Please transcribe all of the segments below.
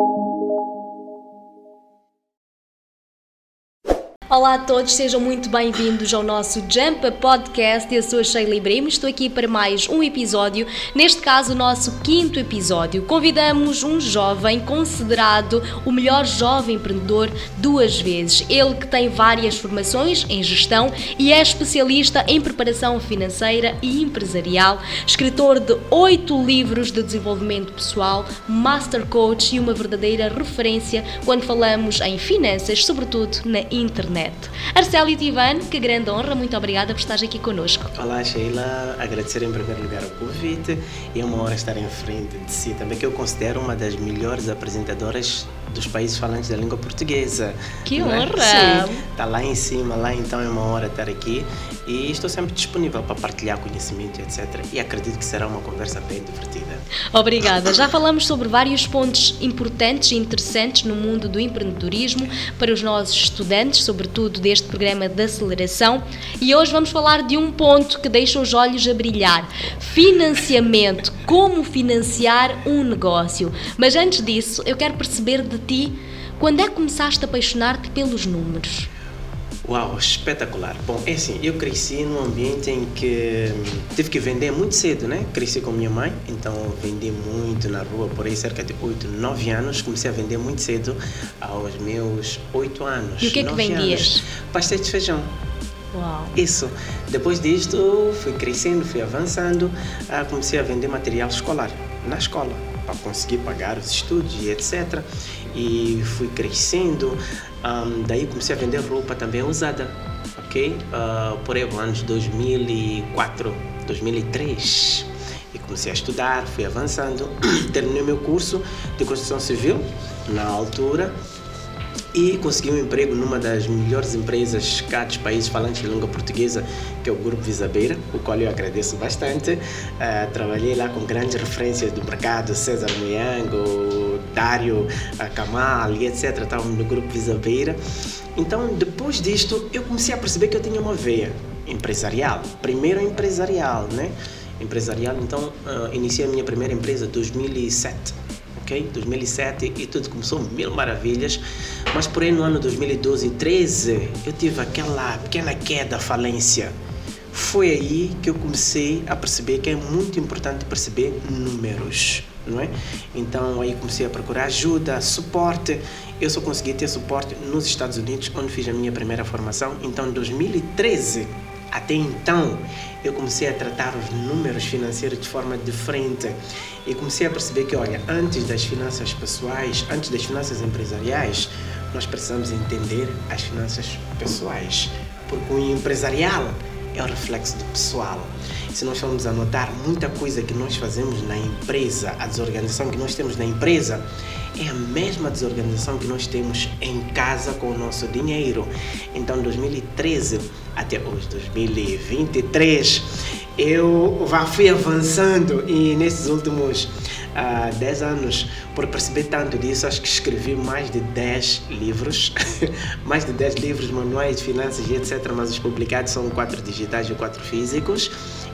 thank you. Olá a todos, sejam muito bem-vindos ao nosso Jump Podcast. Eu sou a Sheila Ibrahim, estou aqui para mais um episódio, neste caso o nosso quinto episódio. Convidamos um jovem considerado o melhor jovem empreendedor duas vezes. Ele que tem várias formações em gestão e é especialista em preparação financeira e empresarial, escritor de oito livros de desenvolvimento pessoal, master coach e uma verdadeira referência quando falamos em finanças, sobretudo na internet internet. Arcélio Tivan, que grande honra, muito obrigada por estar aqui connosco. Olá Sheila, agradecer em primeiro lugar o convite e é uma honra estar em frente de si também, que eu considero uma das melhores apresentadoras dos países falantes da língua portuguesa. Que é? honra! Sim, está lá em cima, lá então é uma honra estar aqui e estou sempre disponível para partilhar conhecimento, etc. E acredito que será uma conversa bem divertida. Obrigada. Já falamos sobre vários pontos importantes e interessantes no mundo do empreendedorismo para os nossos estudantes, sobretudo deste programa de aceleração. E hoje vamos falar de um ponto que deixa os olhos a brilhar: financiamento. Como financiar um negócio. Mas antes disso, eu quero perceber de ti quando é que começaste a apaixonar-te pelos números. Uau, espetacular. Bom, é assim, eu cresci num ambiente em que hum, tive que vender muito cedo, né? Cresci com minha mãe, então vendi muito na rua, por aí cerca de 8, 9 anos. Comecei a vender muito cedo, aos meus 8 anos. E o que é que vendias? Pastéis de feijão. Uau. Isso. Depois disto, fui crescendo, fui avançando, ah, comecei a vender material escolar na escola para conseguir pagar os estudos e etc. E fui crescendo, um, daí comecei a vender roupa também usada, ok? Uh, por aí, anos 2004, 2003. E comecei a estudar, fui avançando, terminei meu curso de construção civil na altura e consegui um emprego numa das melhores empresas cá dos países falantes de língua portuguesa, que é o Grupo Visabeira, o qual eu agradeço bastante. Uh, trabalhei lá com grandes referências do mercado, César Moyango, Dário Kamal e etc. Estavam no Grupo Visabeira. Então, depois disto, eu comecei a perceber que eu tinha uma veia empresarial. Primeiro empresarial, né? Empresarial, então, uh, iniciei a minha primeira empresa em 2007 ok? 2007 e tudo começou mil maravilhas, mas porém no ano 2012 e 13 eu tive aquela pequena queda, falência. Foi aí que eu comecei a perceber que é muito importante perceber números, não é? Então aí comecei a procurar ajuda, suporte. Eu só consegui ter suporte nos Estados Unidos, onde fiz a minha primeira formação. Então em 2013 até então, eu comecei a tratar os números financeiros de forma diferente e comecei a perceber que, olha, antes das finanças pessoais, antes das finanças empresariais, nós precisamos entender as finanças pessoais, porque o empresarial é o reflexo do pessoal. Se nós formos a notar, muita coisa que nós fazemos na empresa, a desorganização que nós temos na empresa, é a mesma desorganização que nós temos em casa com o nosso dinheiro. Então, 2013 até hoje, 2023, eu fui avançando e nesses últimos uh, ah, 10 anos, por perceber tanto disso, acho que escrevi mais de 10 livros, mais de 10 livros, manuais de finanças e etc. Mas os publicados são quatro digitais e quatro físicos.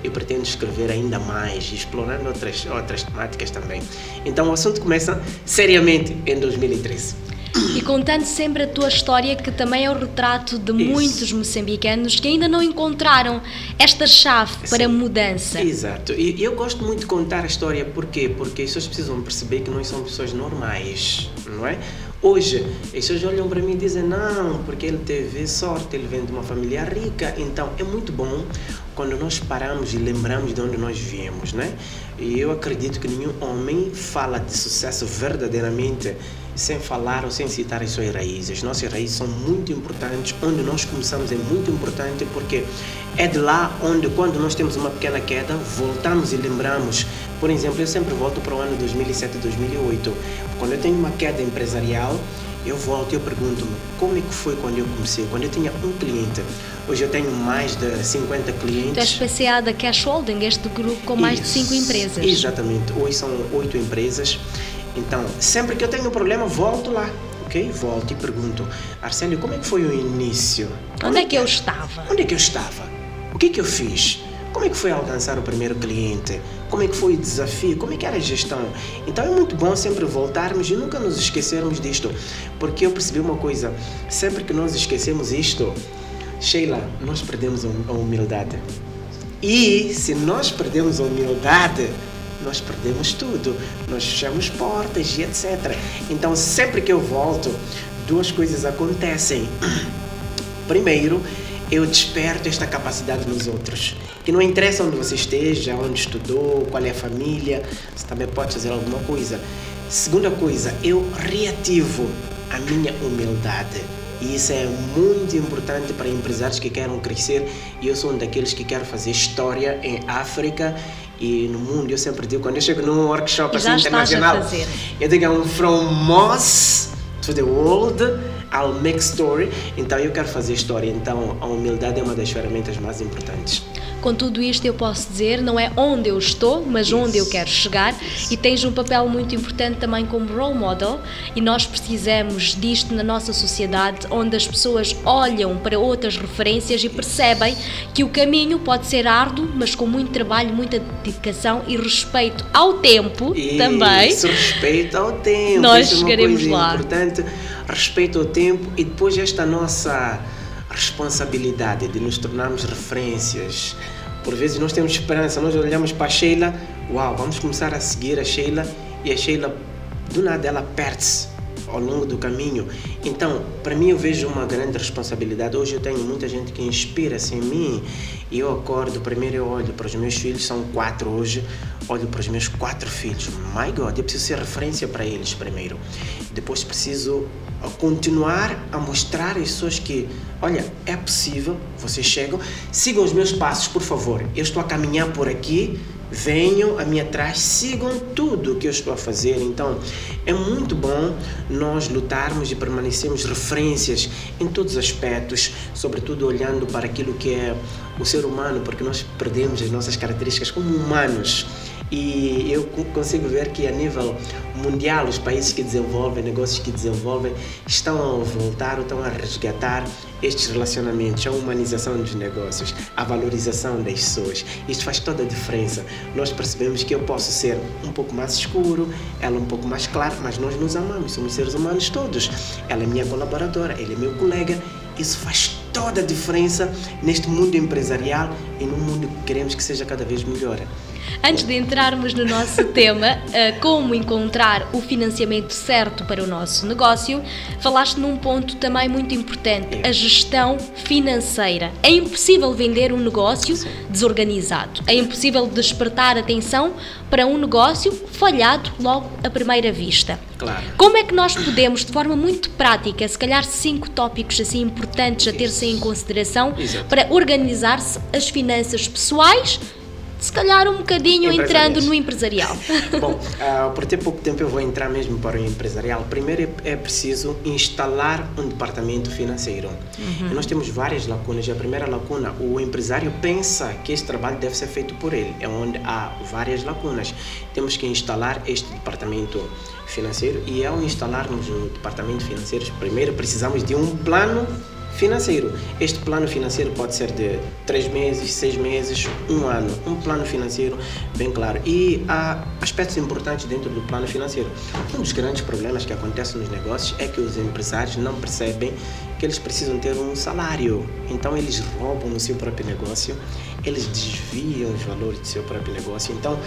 E pretendo escrever ainda mais, explorando outras, outras temáticas também. Então o assunto começa seriamente em 2013. E contando sempre a tua história, que também é o retrato de Isso. muitos moçambicanos que ainda não encontraram esta chave para a mudança. Exato. E eu gosto muito de contar a história, porquê? Porque as pessoas precisam perceber que nós somos pessoas normais, não é? Hoje, as pessoas olham para mim e dizem: não, porque ele teve sorte, ele vem de uma família rica. Então, é muito bom quando nós paramos e lembramos de onde nós viemos, né? E eu acredito que nenhum homem fala de sucesso verdadeiramente sem falar ou sem citar as suas raízes. As nossas raízes são muito importantes. Onde nós começamos é muito importante porque é de lá onde, quando nós temos uma pequena queda, voltamos e lembramos. Por exemplo, eu sempre volto para o ano 2007 2008. Quando eu tenho uma queda empresarial, eu volto e eu pergunto-me como é que foi quando eu comecei, quando eu tinha um cliente. Hoje eu tenho mais de 50 clientes. Tu és PCA da Cash Holding, este grupo com mais Isso, de 5 empresas. Exatamente, hoje são 8 empresas. Então, sempre que eu tenho um problema, volto lá. Ok? Volto e pergunto, Arcélio, como é que foi o início? Onde é que eu estava? Onde é que eu estava? O que é que eu fiz? Como é que foi alcançar o primeiro cliente? Como é que foi o desafio? Como é que era a gestão? Então é muito bom sempre voltarmos e nunca nos esquecermos disto, porque eu percebi uma coisa: sempre que nós esquecemos isto, Sheila, nós perdemos a humildade. E se nós perdemos a humildade, nós perdemos tudo, nós fechamos portas e etc. Então, sempre que eu volto, duas coisas acontecem. Primeiro, eu desperto esta capacidade nos outros. Que não interessa onde você esteja, onde estudou, qual é a família, você também pode fazer alguma coisa. Segunda coisa, eu reativo a minha humildade. E isso é muito importante para empresários que querem crescer. E eu sou um daqueles que quero fazer história em África e no mundo. Eu sempre digo, quando eu chego num workshop assim, internacional, eu digo, um from Moss to the world, I'll make story. Então eu quero fazer história. Então a humildade é uma das ferramentas mais importantes. Com tudo isto, eu posso dizer, não é onde eu estou, mas Isso. onde eu quero chegar. Isso. E tens um papel muito importante também como role model. E nós precisamos disto na nossa sociedade, onde as pessoas olham para outras referências e percebem que o caminho pode ser árduo, mas com muito trabalho, muita dedicação e respeito ao tempo Isso, também. respeito ao tempo. Nós Isso chegaremos é lá. importante. Respeito ao tempo e depois esta nossa responsabilidade de nos tornarmos referências por vezes nós temos esperança, nós olhamos para a Sheila, uau, vamos começar a seguir a Sheila e a Sheila, do nada, ela perde-se ao longo do caminho. Então, para mim, eu vejo uma grande responsabilidade. Hoje eu tenho muita gente que inspira-se em mim e eu acordo. Primeiro, eu olho para os meus filhos, são quatro hoje. Olho para os meus quatro filhos. My God, eu preciso ser referência para eles primeiro. Depois, preciso continuar a mostrar às pessoas que, olha, é possível, vocês chegam, sigam os meus passos, por favor. Eu estou a caminhar por aqui, venham a mim atrás, sigam tudo o que eu estou a fazer. Então, é muito bom nós lutarmos e permanecermos referências em todos os aspectos, sobretudo olhando para aquilo que é o ser humano, porque nós perdemos as nossas características como humanos. E eu consigo ver que a nível mundial, os países que desenvolvem, negócios que desenvolvem, estão a voltar, estão a resgatar estes relacionamentos, a humanização dos negócios, a valorização das pessoas. Isto faz toda a diferença. Nós percebemos que eu posso ser um pouco mais escuro, ela um pouco mais clara, mas nós nos amamos, somos seres humanos todos. Ela é minha colaboradora, ele é meu colega. Isso faz toda a diferença neste mundo empresarial e no mundo que queremos que seja cada vez melhor. Antes de entrarmos no nosso tema, como encontrar o financiamento certo para o nosso negócio, falaste num ponto também muito importante, a gestão financeira. É impossível vender um negócio desorganizado. É impossível despertar atenção para um negócio falhado logo à primeira vista. Claro. Como é que nós podemos, de forma muito prática, se calhar cinco tópicos assim importantes a ter-se em consideração Exato. para organizar-se as finanças pessoais, se calhar um bocadinho entrando no empresarial. Bom, uh, por ter pouco tempo eu vou entrar mesmo para o empresarial. Primeiro é, é preciso instalar um departamento financeiro. Uhum. nós temos várias lacunas. A primeira lacuna, o empresário pensa que esse trabalho deve ser feito por ele. É onde há várias lacunas. Temos que instalar este departamento financeiro e ao instalarmos o departamento financeiro, primeiro precisamos de um plano Financeiro. Este plano financeiro pode ser de três meses, seis meses, um ano. Um plano financeiro bem claro. E há aspectos importantes dentro do plano financeiro. Um dos grandes problemas que acontece nos negócios é que os empresários não percebem que eles precisam ter um salário. Então eles roubam no seu próprio negócio, eles desviam os valores do seu próprio negócio. Então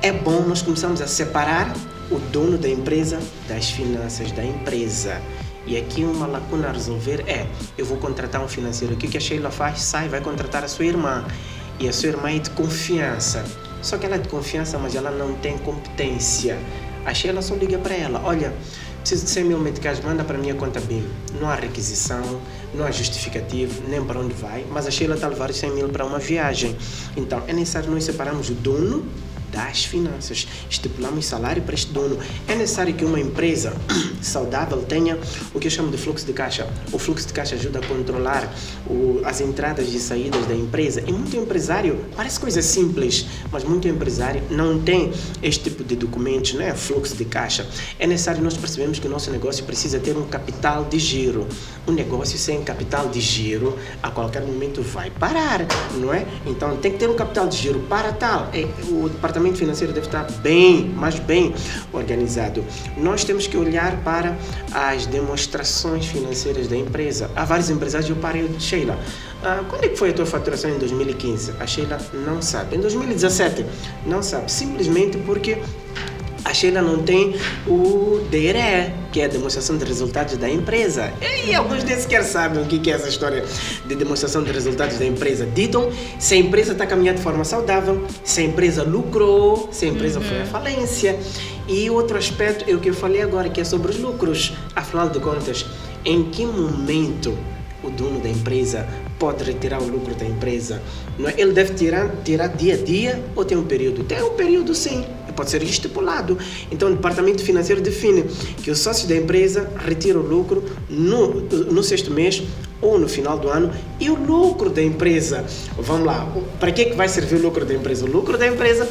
é bom nós começarmos a separar o dono da empresa das finanças da empresa. E aqui uma lacuna a resolver é, eu vou contratar um financeiro. O que a Sheila faz? Sai, vai contratar a sua irmã. E a sua irmã é de confiança. Só que ela é de confiança, mas ela não tem competência. A Sheila só liga para ela, olha, preciso de 100 mil meticais, manda para a minha conta BIM. Não há requisição, não há justificativo, nem para onde vai, mas a Sheila está a levar 100 mil para uma viagem. Então, é necessário nós separarmos o dono das finanças. Estipulamos salário para este dono. É necessário que uma empresa saudável tenha o que eu chamo de fluxo de caixa. O fluxo de caixa ajuda a controlar o, as entradas e saídas da empresa. E muito empresário, parece coisa simples, mas muito empresário não tem este tipo de documentos, né? fluxo de caixa. É necessário nós percebemos que o nosso negócio precisa ter um capital de giro. Um negócio sem capital de giro, a qualquer momento vai parar, não é? Então tem que ter um capital de giro para tal. É, o departamento financeiro deve estar bem, mas bem organizado. Nós temos que olhar para as demonstrações financeiras da empresa. Há vários empresários, eu parei Sheila. Ah, quando é que foi a tua faturação em 2015? A Sheila não sabe. Em 2017? Não sabe. Simplesmente porque a Sheila não tem o DRE, que é a demonstração de resultados da empresa. E alguns nem sequer sabem o que é essa história de demonstração de resultados da empresa. Ditam se a empresa está caminhando de forma saudável, se a empresa lucrou, se a empresa uhum. foi à falência. E outro aspecto é o que eu falei agora, que é sobre os lucros. Afinal de contas, em que momento o dono da empresa pode retirar o lucro da empresa? Não é? Ele deve tirar, tirar dia a dia ou tem um período? Tem um período sim pode ser estipulado. Então, o departamento financeiro define que o sócio da empresa retira o lucro no, no sexto mês ou no final do ano e o lucro da empresa. Vamos lá, para que, que vai servir o lucro da empresa? O lucro da empresa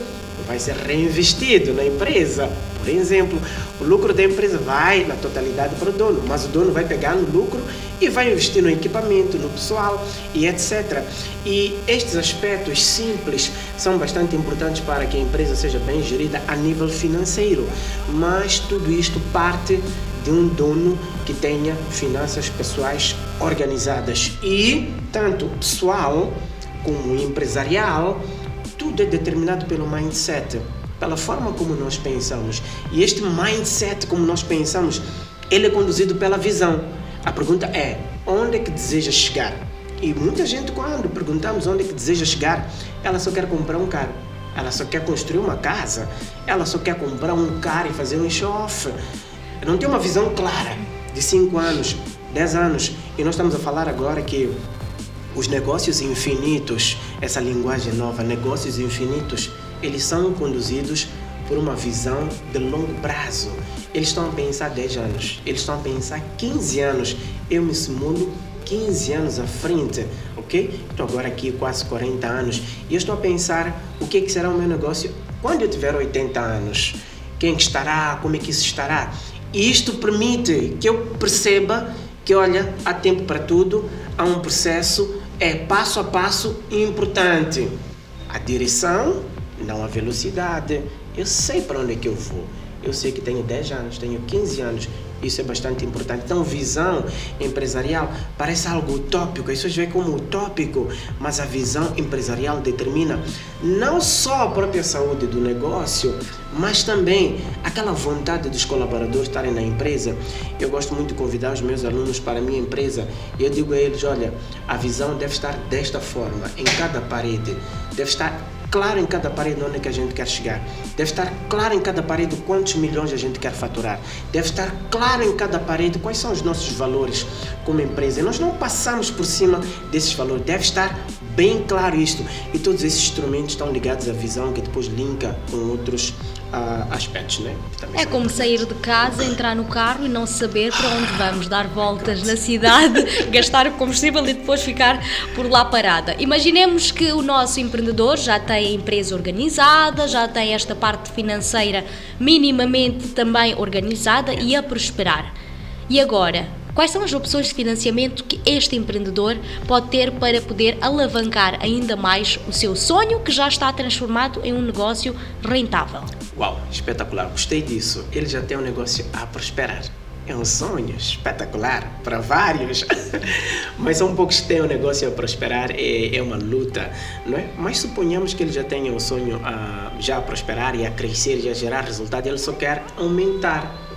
vai ser reinvestido na empresa. Por exemplo, o lucro da empresa vai na totalidade para o dono, mas o dono vai pegar no lucro e vai investir no equipamento, no pessoal e etc. E estes aspectos simples são bastante importantes para que a empresa seja bem gerida a nível financeiro, mas tudo isto parte de um dono que tenha finanças pessoais organizadas e tanto pessoal como empresarial, tudo é determinado pelo mindset, pela forma como nós pensamos. E este mindset como nós pensamos, ele é conduzido pela visão. A pergunta é: onde é que deseja chegar? E muita gente, quando perguntamos onde é que deseja chegar, ela só quer comprar um carro, ela só quer construir uma casa, ela só quer comprar um carro e fazer um show-off. Não tem uma visão clara de 5 anos, 10 anos. E nós estamos a falar agora que os negócios infinitos, essa linguagem nova, negócios infinitos, eles são conduzidos por uma visão de longo prazo. Eles estão a pensar 10 anos, eles estão a pensar 15 anos. Eu me simulo 15 anos à frente, ok? Estou agora aqui quase 40 anos e eu estou a pensar o que, é que será o meu negócio quando eu tiver 80 anos. Quem estará, como é que isso estará? E isto permite que eu perceba que, olha, há tempo para tudo, há um processo, é passo a passo importante. A direção, não a velocidade. Eu sei para onde é que eu vou. Eu sei que tenho 10 anos, tenho 15 anos. Isso é bastante importante. Então, visão empresarial parece algo utópico. Isso vê como utópico, mas a visão empresarial determina não só a própria saúde do negócio, mas também aquela vontade dos colaboradores estarem na empresa. Eu gosto muito de convidar os meus alunos para a minha empresa. e Eu digo a eles: olha, a visão deve estar desta forma, em cada parede, deve estar claro em cada parede onde é que a gente quer chegar. Deve estar claro em cada parede quantos milhões a gente quer faturar. Deve estar claro em cada parede quais são os nossos valores como empresa. E nós não passamos por cima desses valores. Deve estar bem claro isto. E todos esses instrumentos estão ligados à visão que depois linka com outros aspectos, né? é como sair de casa, entrar no carro e não saber para onde vamos, dar voltas na cidade, gastar o combustível e depois ficar por lá parada. Imaginemos que o nosso empreendedor já tem a empresa organizada, já tem esta parte financeira minimamente também organizada e a prosperar. E agora, Quais são as opções de financiamento que este empreendedor pode ter para poder alavancar ainda mais o seu sonho que já está transformado em um negócio rentável? Uau, espetacular, gostei disso. Ele já tem um negócio a prosperar. É um sonho espetacular para vários, mas são poucos que têm um negócio a prosperar, é, é uma luta, não é? Mas suponhamos que ele já tenha um sonho a já prosperar e a crescer e a gerar resultado, ele só quer aumentar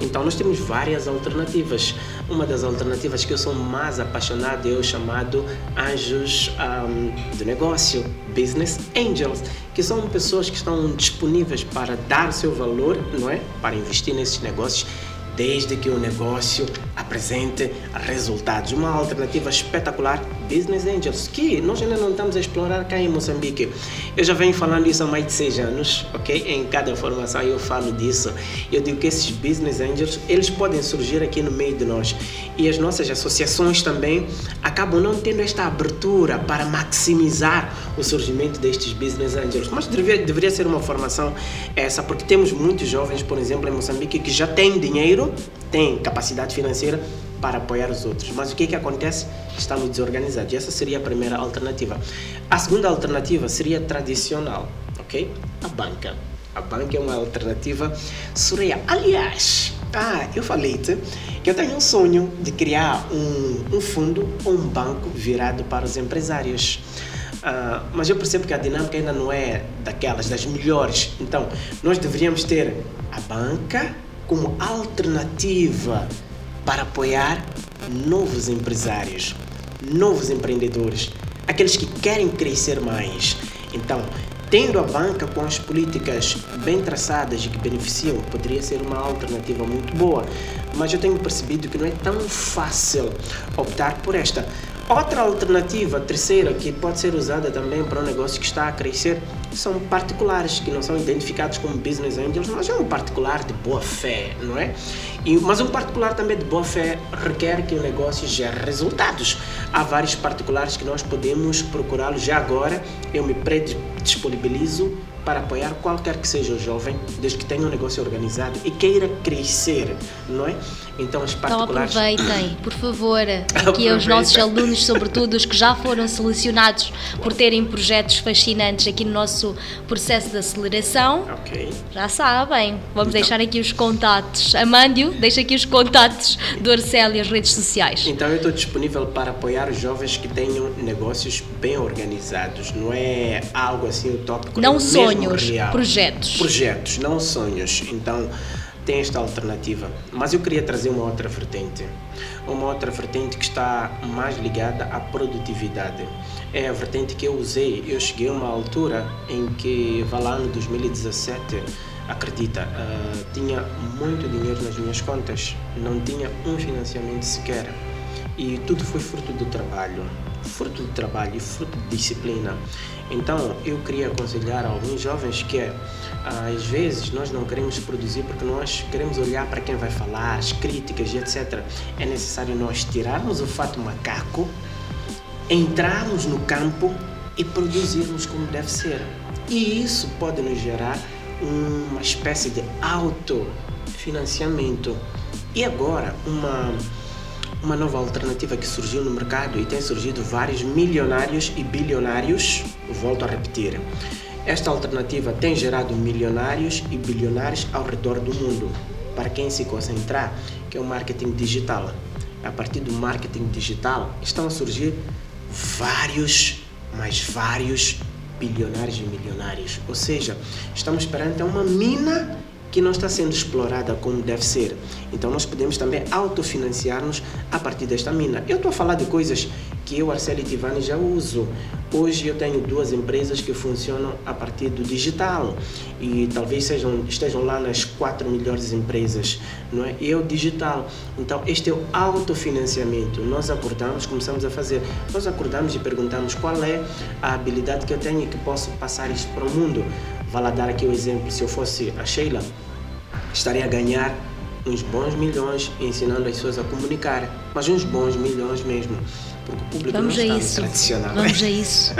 Então nós temos várias alternativas. Uma das alternativas que eu sou mais apaixonado é o chamado anjos um, de negócio, business angels, que são pessoas que estão disponíveis para dar seu valor, não é? Para investir nesses negócios desde que o negócio apresente resultados. Uma alternativa espetacular, Business Angels, que nós ainda não estamos a explorar cá em Moçambique. Eu já venho falando isso há mais de seis anos, ok? Em cada formação eu falo disso. Eu digo que esses Business Angels, eles podem surgir aqui no meio de nós. E as nossas associações também acabam não tendo esta abertura para maximizar o surgimento destes Business Angels. Mas deveria, deveria ser uma formação essa, porque temos muitos jovens, por exemplo, em Moçambique, que já têm dinheiro, têm capacidade financeira para apoiar os outros. Mas o que, é que acontece? Estamos desorganizados. Essa seria a primeira alternativa. A segunda alternativa seria tradicional, ok? A banca. A banca é uma alternativa surreal. Aliás, ah, eu falei-te que eu tenho um sonho de criar um, um fundo ou um banco virado para os empresários. Uh, mas eu percebo que a dinâmica ainda não é daquelas, das melhores. Então, nós deveríamos ter a banca como alternativa para apoiar novos empresários, novos empreendedores, aqueles que querem crescer mais. Então, tendo a banca com as políticas bem traçadas e que beneficiam, poderia ser uma alternativa muito boa. Mas eu tenho percebido que não é tão fácil optar por esta. Outra alternativa, terceira, que pode ser usada também para um negócio que está a crescer, são particulares, que não são identificados como business angels, mas é um particular de boa fé, não é? E, mas um particular também de boa fé requer que o negócio gere resultados. Há vários particulares que nós podemos procurá-los já agora. Eu me predisponibilizo para apoiar qualquer que seja o jovem, desde que tenha um negócio organizado e queira crescer, não é? Então, as particulares... Então aproveitem, por favor, aqui aos nossos alunos, sobretudo os que já foram selecionados por terem projetos fascinantes aqui no nosso processo de aceleração. Ok. Já sabem, vamos então, deixar aqui os contatos. Amândio, deixa aqui os contatos do Arcel e as redes sociais. Então, eu estou disponível para apoiar os jovens que tenham negócios bem organizados, não é algo assim utópico. Não sonhos, real. projetos. Projetos, não sonhos. Então, tem esta alternativa. Mas eu queria trazer uma outra vertente. Uma outra vertente que está mais ligada à produtividade. É a vertente que eu usei. Eu cheguei a uma altura em que, vai lá no 2017, acredita, uh, tinha muito dinheiro nas minhas contas, não tinha um financiamento sequer. E tudo foi fruto do trabalho fruto de trabalho e fruto de disciplina. Então, eu queria aconselhar alguns jovens que é, às vezes nós não queremos produzir porque nós queremos olhar para quem vai falar, as críticas etc. É necessário nós tirarmos o fato macaco, entrarmos no campo e produzirmos como deve ser. E isso pode nos gerar uma espécie de autofinanciamento. E agora, uma uma nova alternativa que surgiu no mercado e tem surgido vários milionários e bilionários, volto a repetir. Esta alternativa tem gerado milionários e bilionários ao redor do mundo, para quem se concentrar, que é o marketing digital. A partir do marketing digital estão a surgir vários, mas vários bilionários e milionários. Ou seja, estamos perante uma mina que não está sendo explorada como deve ser. Então nós podemos também autofinanciar-nos a partir desta mina. Eu estou a falar de coisas que eu, Arceli Tivani, já uso. Hoje eu tenho duas empresas que funcionam a partir do digital e talvez sejam, estejam lá nas quatro melhores empresas, não é? Eu digital. Então este é o autofinanciamento. Nós acordamos, começamos a fazer, nós acordamos e perguntamos qual é a habilidade que eu tenho e que posso passar isso para o mundo. Vou lá dar aqui o um exemplo. Se eu fosse a Sheila, estaria a ganhar uns bons milhões ensinando as pessoas a comunicar, mas uns bons milhões mesmo. Porque o público Vamos não está isso. no tradicional. Vamos a isso.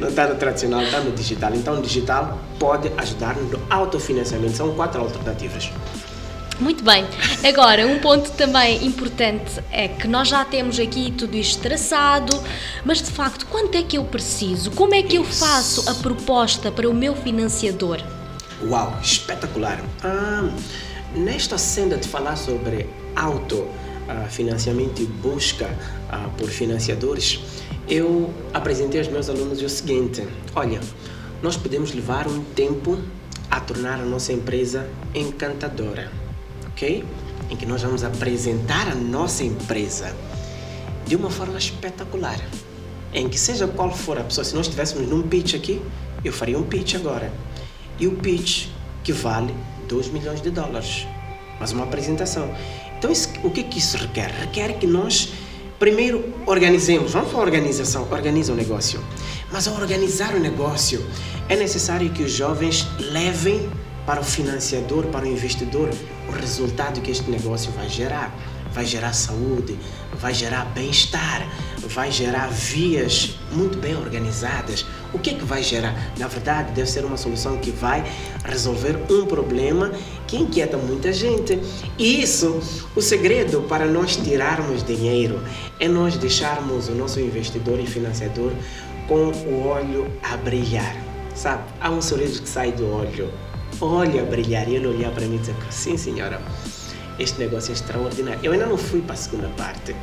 não está no tradicional, está no digital. Então o digital pode ajudar no autofinanciamento. São quatro alternativas. Muito bem. Agora, um ponto também importante é que nós já temos aqui tudo isto traçado, mas de facto, quanto é que eu preciso? Como é que eu faço a proposta para o meu financiador? Uau, espetacular! Ah, nesta senda de falar sobre autofinanciamento ah, e busca ah, por financiadores, eu apresentei aos meus alunos o seguinte: olha, nós podemos levar um tempo a tornar a nossa empresa encantadora ok? Em que nós vamos apresentar a nossa empresa de uma forma espetacular. Em que seja qual for a pessoa, se nós estivéssemos num pitch aqui, eu faria um pitch agora. E o pitch que vale 2 milhões de dólares. mas uma apresentação. Então, isso, o que, que isso requer? Requer que nós primeiro organizemos, vamos para a organização, organiza o negócio. Mas ao organizar o negócio, é necessário que os jovens levem para o financiador, para o investidor, o resultado que este negócio vai gerar vai gerar saúde, vai gerar bem-estar, vai gerar vias muito bem organizadas. O que é que vai gerar? Na verdade, deve ser uma solução que vai resolver um problema que inquieta muita gente. E isso, o segredo para nós tirarmos dinheiro é nós deixarmos o nosso investidor e financiador com o olho a brilhar. Sabe? Há um sorriso que sai do olho, olho a brilhar e ele olhar para mim e dizer: Sim, senhora este negócio é extraordinário. Eu ainda não fui para a segunda parte,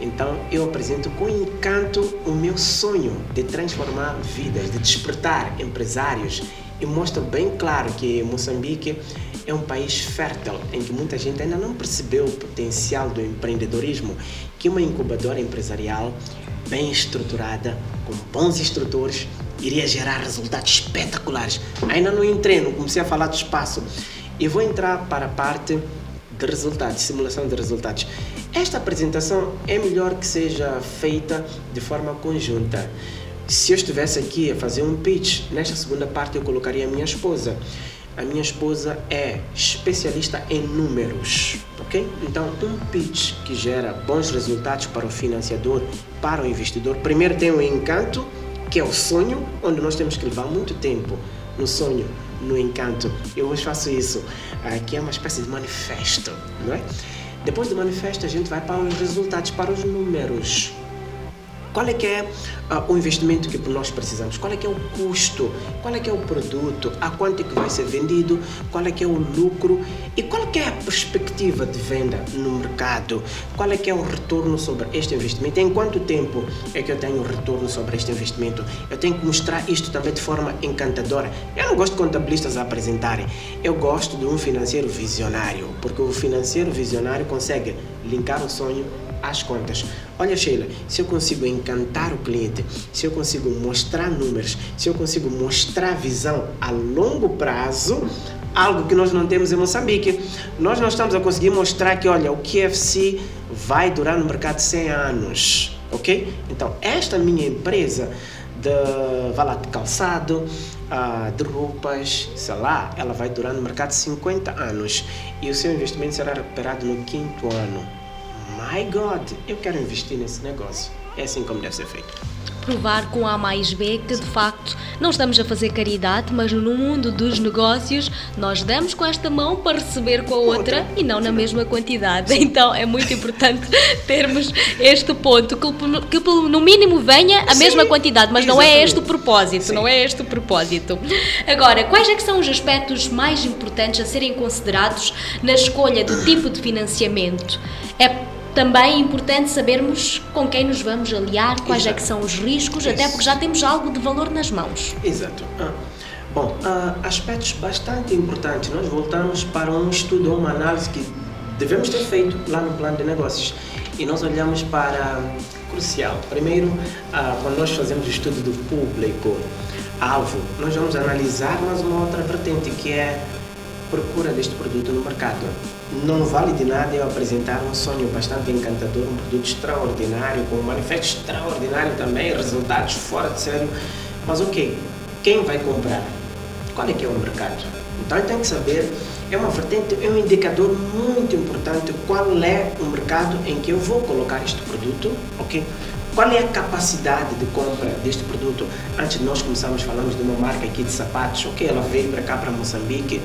então eu apresento com encanto o meu sonho de transformar vidas, de despertar empresários e mostro bem claro que Moçambique é um país fértil em que muita gente ainda não percebeu o potencial do empreendedorismo, que uma incubadora empresarial bem estruturada, com bons instrutores, iria gerar resultados espetaculares. Ainda não entrei, não comecei a falar do espaço. E vou entrar para a parte de resultados, simulação de resultados. Esta apresentação é melhor que seja feita de forma conjunta. Se eu estivesse aqui a fazer um pitch, nesta segunda parte eu colocaria a minha esposa. A minha esposa é especialista em números, ok? Então, um pitch que gera bons resultados para o financiador, para o investidor, primeiro tem o encanto, que é o sonho, onde nós temos que levar muito tempo no sonho no encanto. Eu hoje faço isso, que é uma espécie de manifesto, não é? Depois do manifesto, a gente vai para os resultados, para os números. Qual é que é uh, o investimento que nós precisamos? Qual é que é o custo? Qual é que é o produto? A quanto é que vai ser vendido? Qual é que é o lucro? E qual é é a perspectiva de venda no mercado? Qual é que é o retorno sobre este investimento? Em quanto tempo é que eu tenho retorno sobre este investimento? Eu tenho que mostrar isto também de forma encantadora. Eu não gosto de contabilistas a apresentarem. Eu gosto de um financeiro visionário, porque o financeiro visionário consegue linkar o sonho às contas. Olha, Sheila, se eu consigo encantar o cliente, se eu consigo mostrar números, se eu consigo mostrar visão a longo prazo, algo que nós não temos em Moçambique. Nós não estamos a conseguir mostrar que, olha, o QFC vai durar no mercado 100 anos, ok? Então, esta minha empresa de, lá, de calçado, uh, de roupas, sei lá, ela vai durar no mercado 50 anos e o seu investimento será recuperado no quinto ano my God, eu quero investir nesse negócio. É assim como deve ser feito. Provar com A mais B que de facto não estamos a fazer caridade, mas no mundo dos negócios nós damos com esta mão para receber com a outra, outra. e não na mesma quantidade. Sim. Então é muito importante termos este ponto, que, que no mínimo venha a Sim. mesma quantidade, mas Exatamente. não é este o propósito, não é este o propósito. Agora, quais é que são os aspectos mais importantes a serem considerados na escolha do tipo de financiamento? É também é importante sabermos com quem nos vamos aliar, quais Exato. é que são os riscos, Isso. até porque já temos algo de valor nas mãos. Exato. Ah. Bom, ah, aspectos bastante importantes. Nós voltamos para um estudo, uma análise que devemos ter feito lá no plano de negócios. E nós olhamos para crucial. Primeiro, ah, quando nós fazemos o estudo do público alvo, nós vamos analisar mais uma outra vertente que é procura deste produto no mercado. Não vale de nada eu apresentar um sonho bastante encantador, um produto extraordinário, com um manifesto extraordinário também, resultados fora de sério. Mas ok, quem vai comprar? Qual é que é o mercado? Então tem que saber, é uma vertente, é um indicador muito importante qual é o mercado em que eu vou colocar este produto, ok? Qual é a capacidade de compra deste produto? Antes de nós começarmos, falamos de uma marca aqui de sapatos, ok, ela veio para cá, para Moçambique,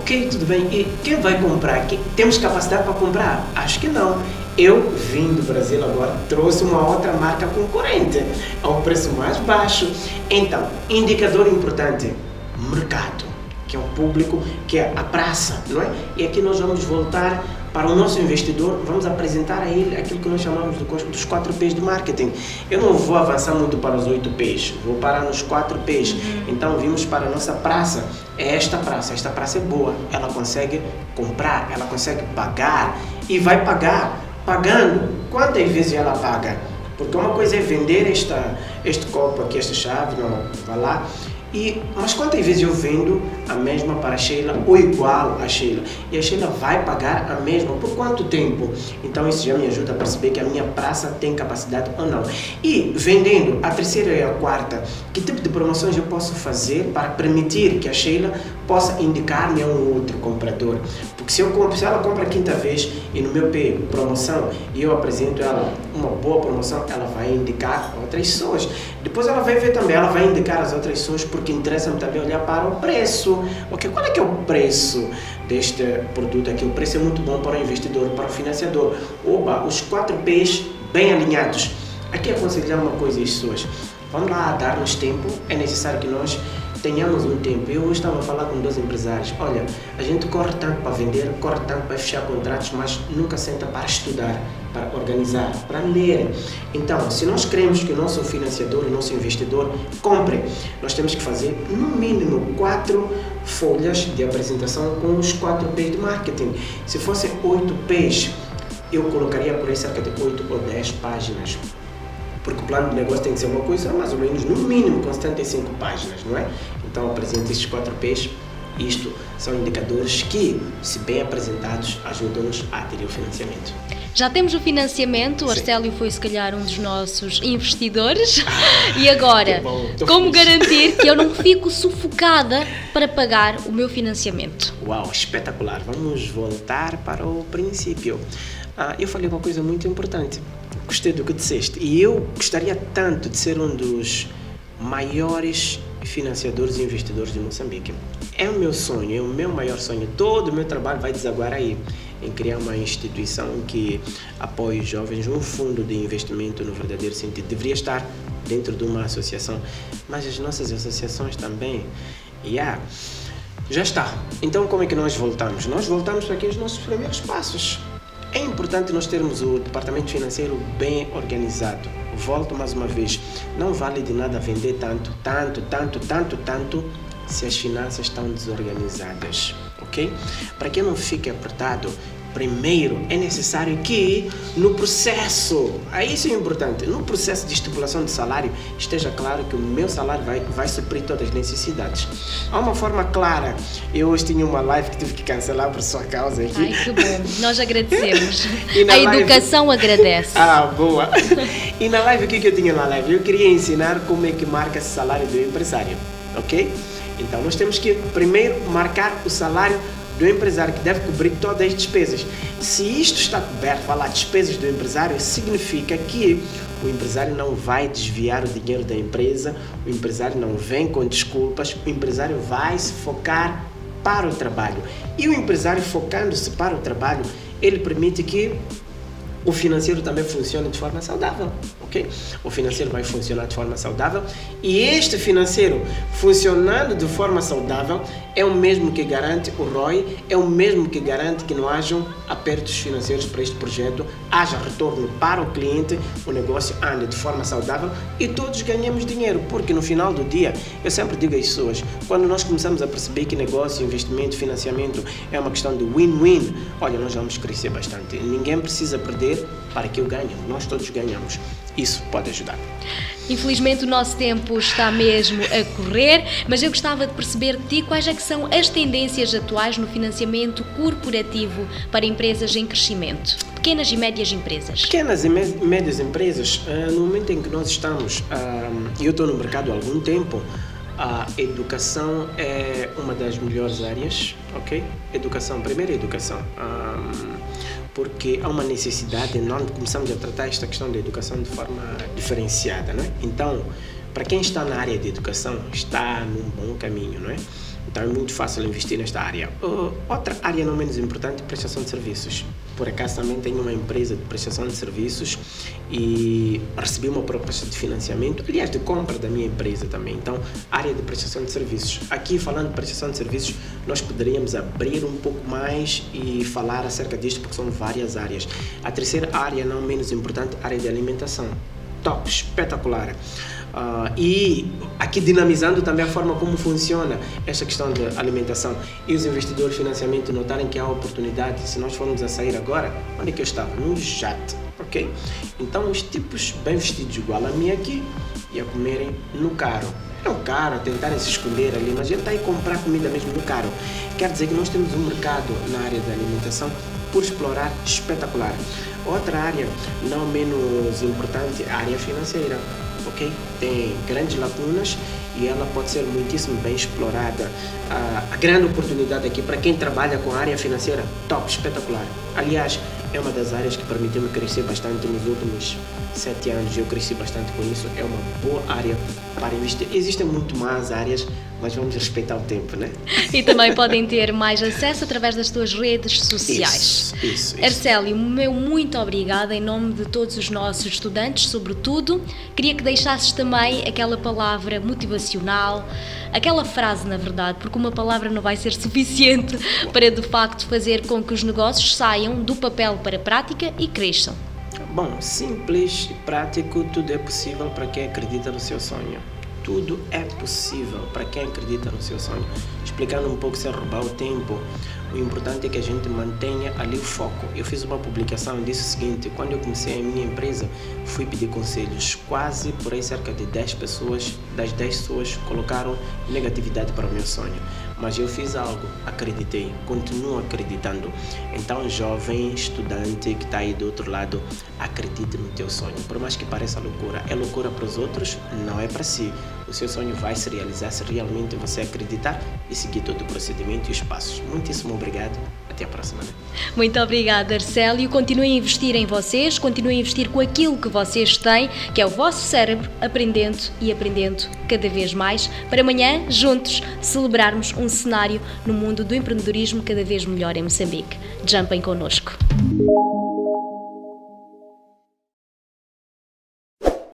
Ok, tudo bem. E quem vai comprar? Temos capacidade para comprar? Acho que não. Eu vim do Brasil agora, trouxe uma outra marca concorrente a um preço mais baixo. Então, indicador importante: mercado, que é o público, que é a praça, não é? E aqui nós vamos voltar para o nosso investidor, vamos apresentar a ele aquilo que nós chamamos dos 4 P's do marketing. Eu não vou avançar muito para os 8 P's, vou parar nos 4 P's. Uhum. Então vimos para a nossa praça. É esta praça, esta praça é boa, ela consegue comprar, ela consegue pagar e vai pagar. Pagando, quantas vezes ela paga? Porque uma coisa é vender esta, este copo aqui, esta chave, não, vai lá, E, mas quantas vezes eu vendo a mesma para a Sheila ou igual a Sheila? E a Sheila vai pagar a mesma por quanto tempo? Então isso já me ajuda a perceber que a minha praça tem capacidade ou não. E vendendo a terceira e a quarta, que tipo de promoções eu posso fazer para permitir que a Sheila possa indicar-me a um outro comprador? Porque se, eu compro, se ela compra a quinta vez e no meu P promoção e eu apresento ela uma boa promoção, ela vai indicar outras pessoas. Depois ela vai ver também, ela vai indicar as outras pessoas porque interessa-me também olhar para o preço. Ok, qual é que é o preço deste produto aqui? O preço é muito bom para o investidor, para o financiador. Oba, os quatro P's bem alinhados. Aqui aconselhar uma coisa às pessoas. Vamos lá, dar-nos tempo. É necessário que nós tenhamos um tempo. Eu hoje estava a falar com dois empresários. Olha, a gente corre tanto para vender, corre tanto para fechar contratos, mas nunca senta para estudar, para organizar, para ler. Então, se nós queremos que o nosso financiador, o nosso investidor compre, nós temos que fazer no mínimo quatro folhas de apresentação com os quatro P's de marketing. Se fossem oito P's, eu colocaria por aí cerca de oito ou dez páginas porque o plano de negócio tem que ser uma coisa mais ou menos, no mínimo, com 75 páginas, não é? Então apresenta esses quatro P's. Isto são indicadores que, se bem apresentados, ajudam-nos a ter o financiamento. Já temos o financiamento, o Arcélio foi se calhar um dos nossos investidores. e agora, como feliz. garantir que eu não fico sufocada para pagar o meu financiamento? Uau, espetacular! Vamos voltar para o princípio. Ah, eu falei uma coisa muito importante gostei do que disseste. E eu gostaria tanto de ser um dos maiores financiadores e investidores de Moçambique. É o meu sonho, é o meu maior sonho. Todo o meu trabalho vai desaguar aí em criar uma instituição que apoie jovens, um fundo de investimento no verdadeiro sentido. Deveria estar dentro de uma associação, mas as nossas associações também. Yeah. Já está. Então como é que nós voltamos? Nós voltamos para aqui os nossos primeiros passos. É importante nós termos o departamento financeiro bem organizado. Volto mais uma vez, não vale de nada vender tanto, tanto, tanto, tanto, tanto se as finanças estão desorganizadas, ok? Para que não fique apertado, Primeiro, é necessário que no processo, aí isso é importante, no processo de estipulação de salário, esteja claro que o meu salário vai, vai suprir todas as necessidades. Há uma forma clara. Eu hoje tinha uma live que tive que cancelar por sua causa aqui. Ai, que bom. Nós agradecemos. A live... educação agradece. Ah, boa. E na live, o que eu tinha na live? Eu queria ensinar como é que marca esse salário do empresário, ok? Então, nós temos que primeiro marcar o salário do empresário que deve cobrir todas as despesas. Se isto está coberto, falar despesas do empresário, significa que o empresário não vai desviar o dinheiro da empresa, o empresário não vem com desculpas, o empresário vai se focar para o trabalho. E o empresário focando-se para o trabalho, ele permite que o financeiro também funcione de forma saudável ok? O financeiro vai funcionar de forma saudável e este financeiro funcionando de forma saudável é o mesmo que garante o ROI, é o mesmo que garante que não hajam apertos financeiros para este projeto, haja retorno para o cliente, o negócio ande de forma saudável e todos ganhamos dinheiro, porque no final do dia, eu sempre digo às pessoas, quando nós começamos a perceber que negócio, investimento, financiamento é uma questão de win-win, olha, nós vamos crescer bastante. Ninguém precisa perder para que eu ganhe, nós todos ganhamos isso pode ajudar. Infelizmente o nosso tempo está mesmo a correr, mas eu gostava de perceber de ti quais é que são as tendências atuais no financiamento corporativo para empresas em crescimento. Pequenas e médias empresas. Pequenas e médias empresas, ah, no momento em que nós estamos, ah, eu estou no mercado há algum tempo, a educação é uma das melhores áreas, ok? Educação, primeiro educação. Um, porque há uma necessidade enorme de começarmos a tratar esta questão da educação de forma diferenciada, não é? Então, para quem está na área de educação, está num bom caminho, não é? Então é muito fácil investir nesta área. Uh, outra área não menos importante, prestação de serviços. Por acaso também tenho uma empresa de prestação de serviços e recebi uma proposta de financiamento, aliás, de compra da minha empresa também. Então, área de prestação de serviços. Aqui, falando de prestação de serviços, nós poderíamos abrir um pouco mais e falar acerca disto, porque são várias áreas. A terceira área, não menos importante, área de alimentação. Top, espetacular. Uh, e aqui dinamizando também a forma como funciona esta questão de alimentação e os investidores de financiamento notarem que há oportunidade, se nós formos a sair agora, onde é que eu estava? No jato, ok? Então os tipos bem vestidos igual a mim aqui e a comerem no carro. Não caro, a tentarem se esconder ali, mas ele está aí comprar comida mesmo no caro. Quer dizer que nós temos um mercado na área da alimentação por explorar espetacular. Outra área, não menos importante, a área financeira. Ok? Tem grandes lacunas e ela pode ser muitíssimo bem explorada. A, a grande oportunidade aqui para quem trabalha com a área financeira, top, espetacular. Aliás, é uma das áreas que permitiu-me crescer bastante nos últimos sete anos. Eu cresci bastante com isso. É uma boa área para investir. Existem muito mais áreas, mas vamos respeitar o tempo, né? E também podem ter mais acesso através das tuas redes sociais. Isso, isso. isso. Arcélio, meu muito obrigada em nome de todos os nossos estudantes, sobretudo. Queria que deixasses também aquela palavra motivacional, aquela frase, na verdade, porque uma palavra não vai ser suficiente para de facto fazer com que os negócios saiam do papel para a prática e cresçam. Bom, simples e prático, tudo é possível para quem acredita no seu sonho. Tudo é possível para quem acredita no seu sonho. Explicando um pouco sem roubar o tempo, o importante é que a gente mantenha ali o foco. Eu fiz uma publicação e disse o seguinte: quando eu comecei a minha empresa, fui pedir conselhos. Quase por aí cerca de 10 pessoas, das 10 pessoas, colocaram negatividade para o meu sonho. Mas eu fiz algo, acreditei, continuo acreditando. Então, jovem estudante que está aí do outro lado, acredite no teu sonho. Por mais que pareça loucura, é loucura para os outros, não é para si. O seu sonho vai se realizar se realmente você acreditar e seguir todo o procedimento e os passos. Muitíssimo obrigado. Até a próxima. Muito obrigada, Arcélio. Continuem a investir em vocês, continuem a investir com aquilo que vocês têm, que é o vosso cérebro, aprendendo e aprendendo cada vez mais, para amanhã, juntos, celebrarmos um cenário no mundo do empreendedorismo cada vez melhor em Moçambique. Jumpem connosco.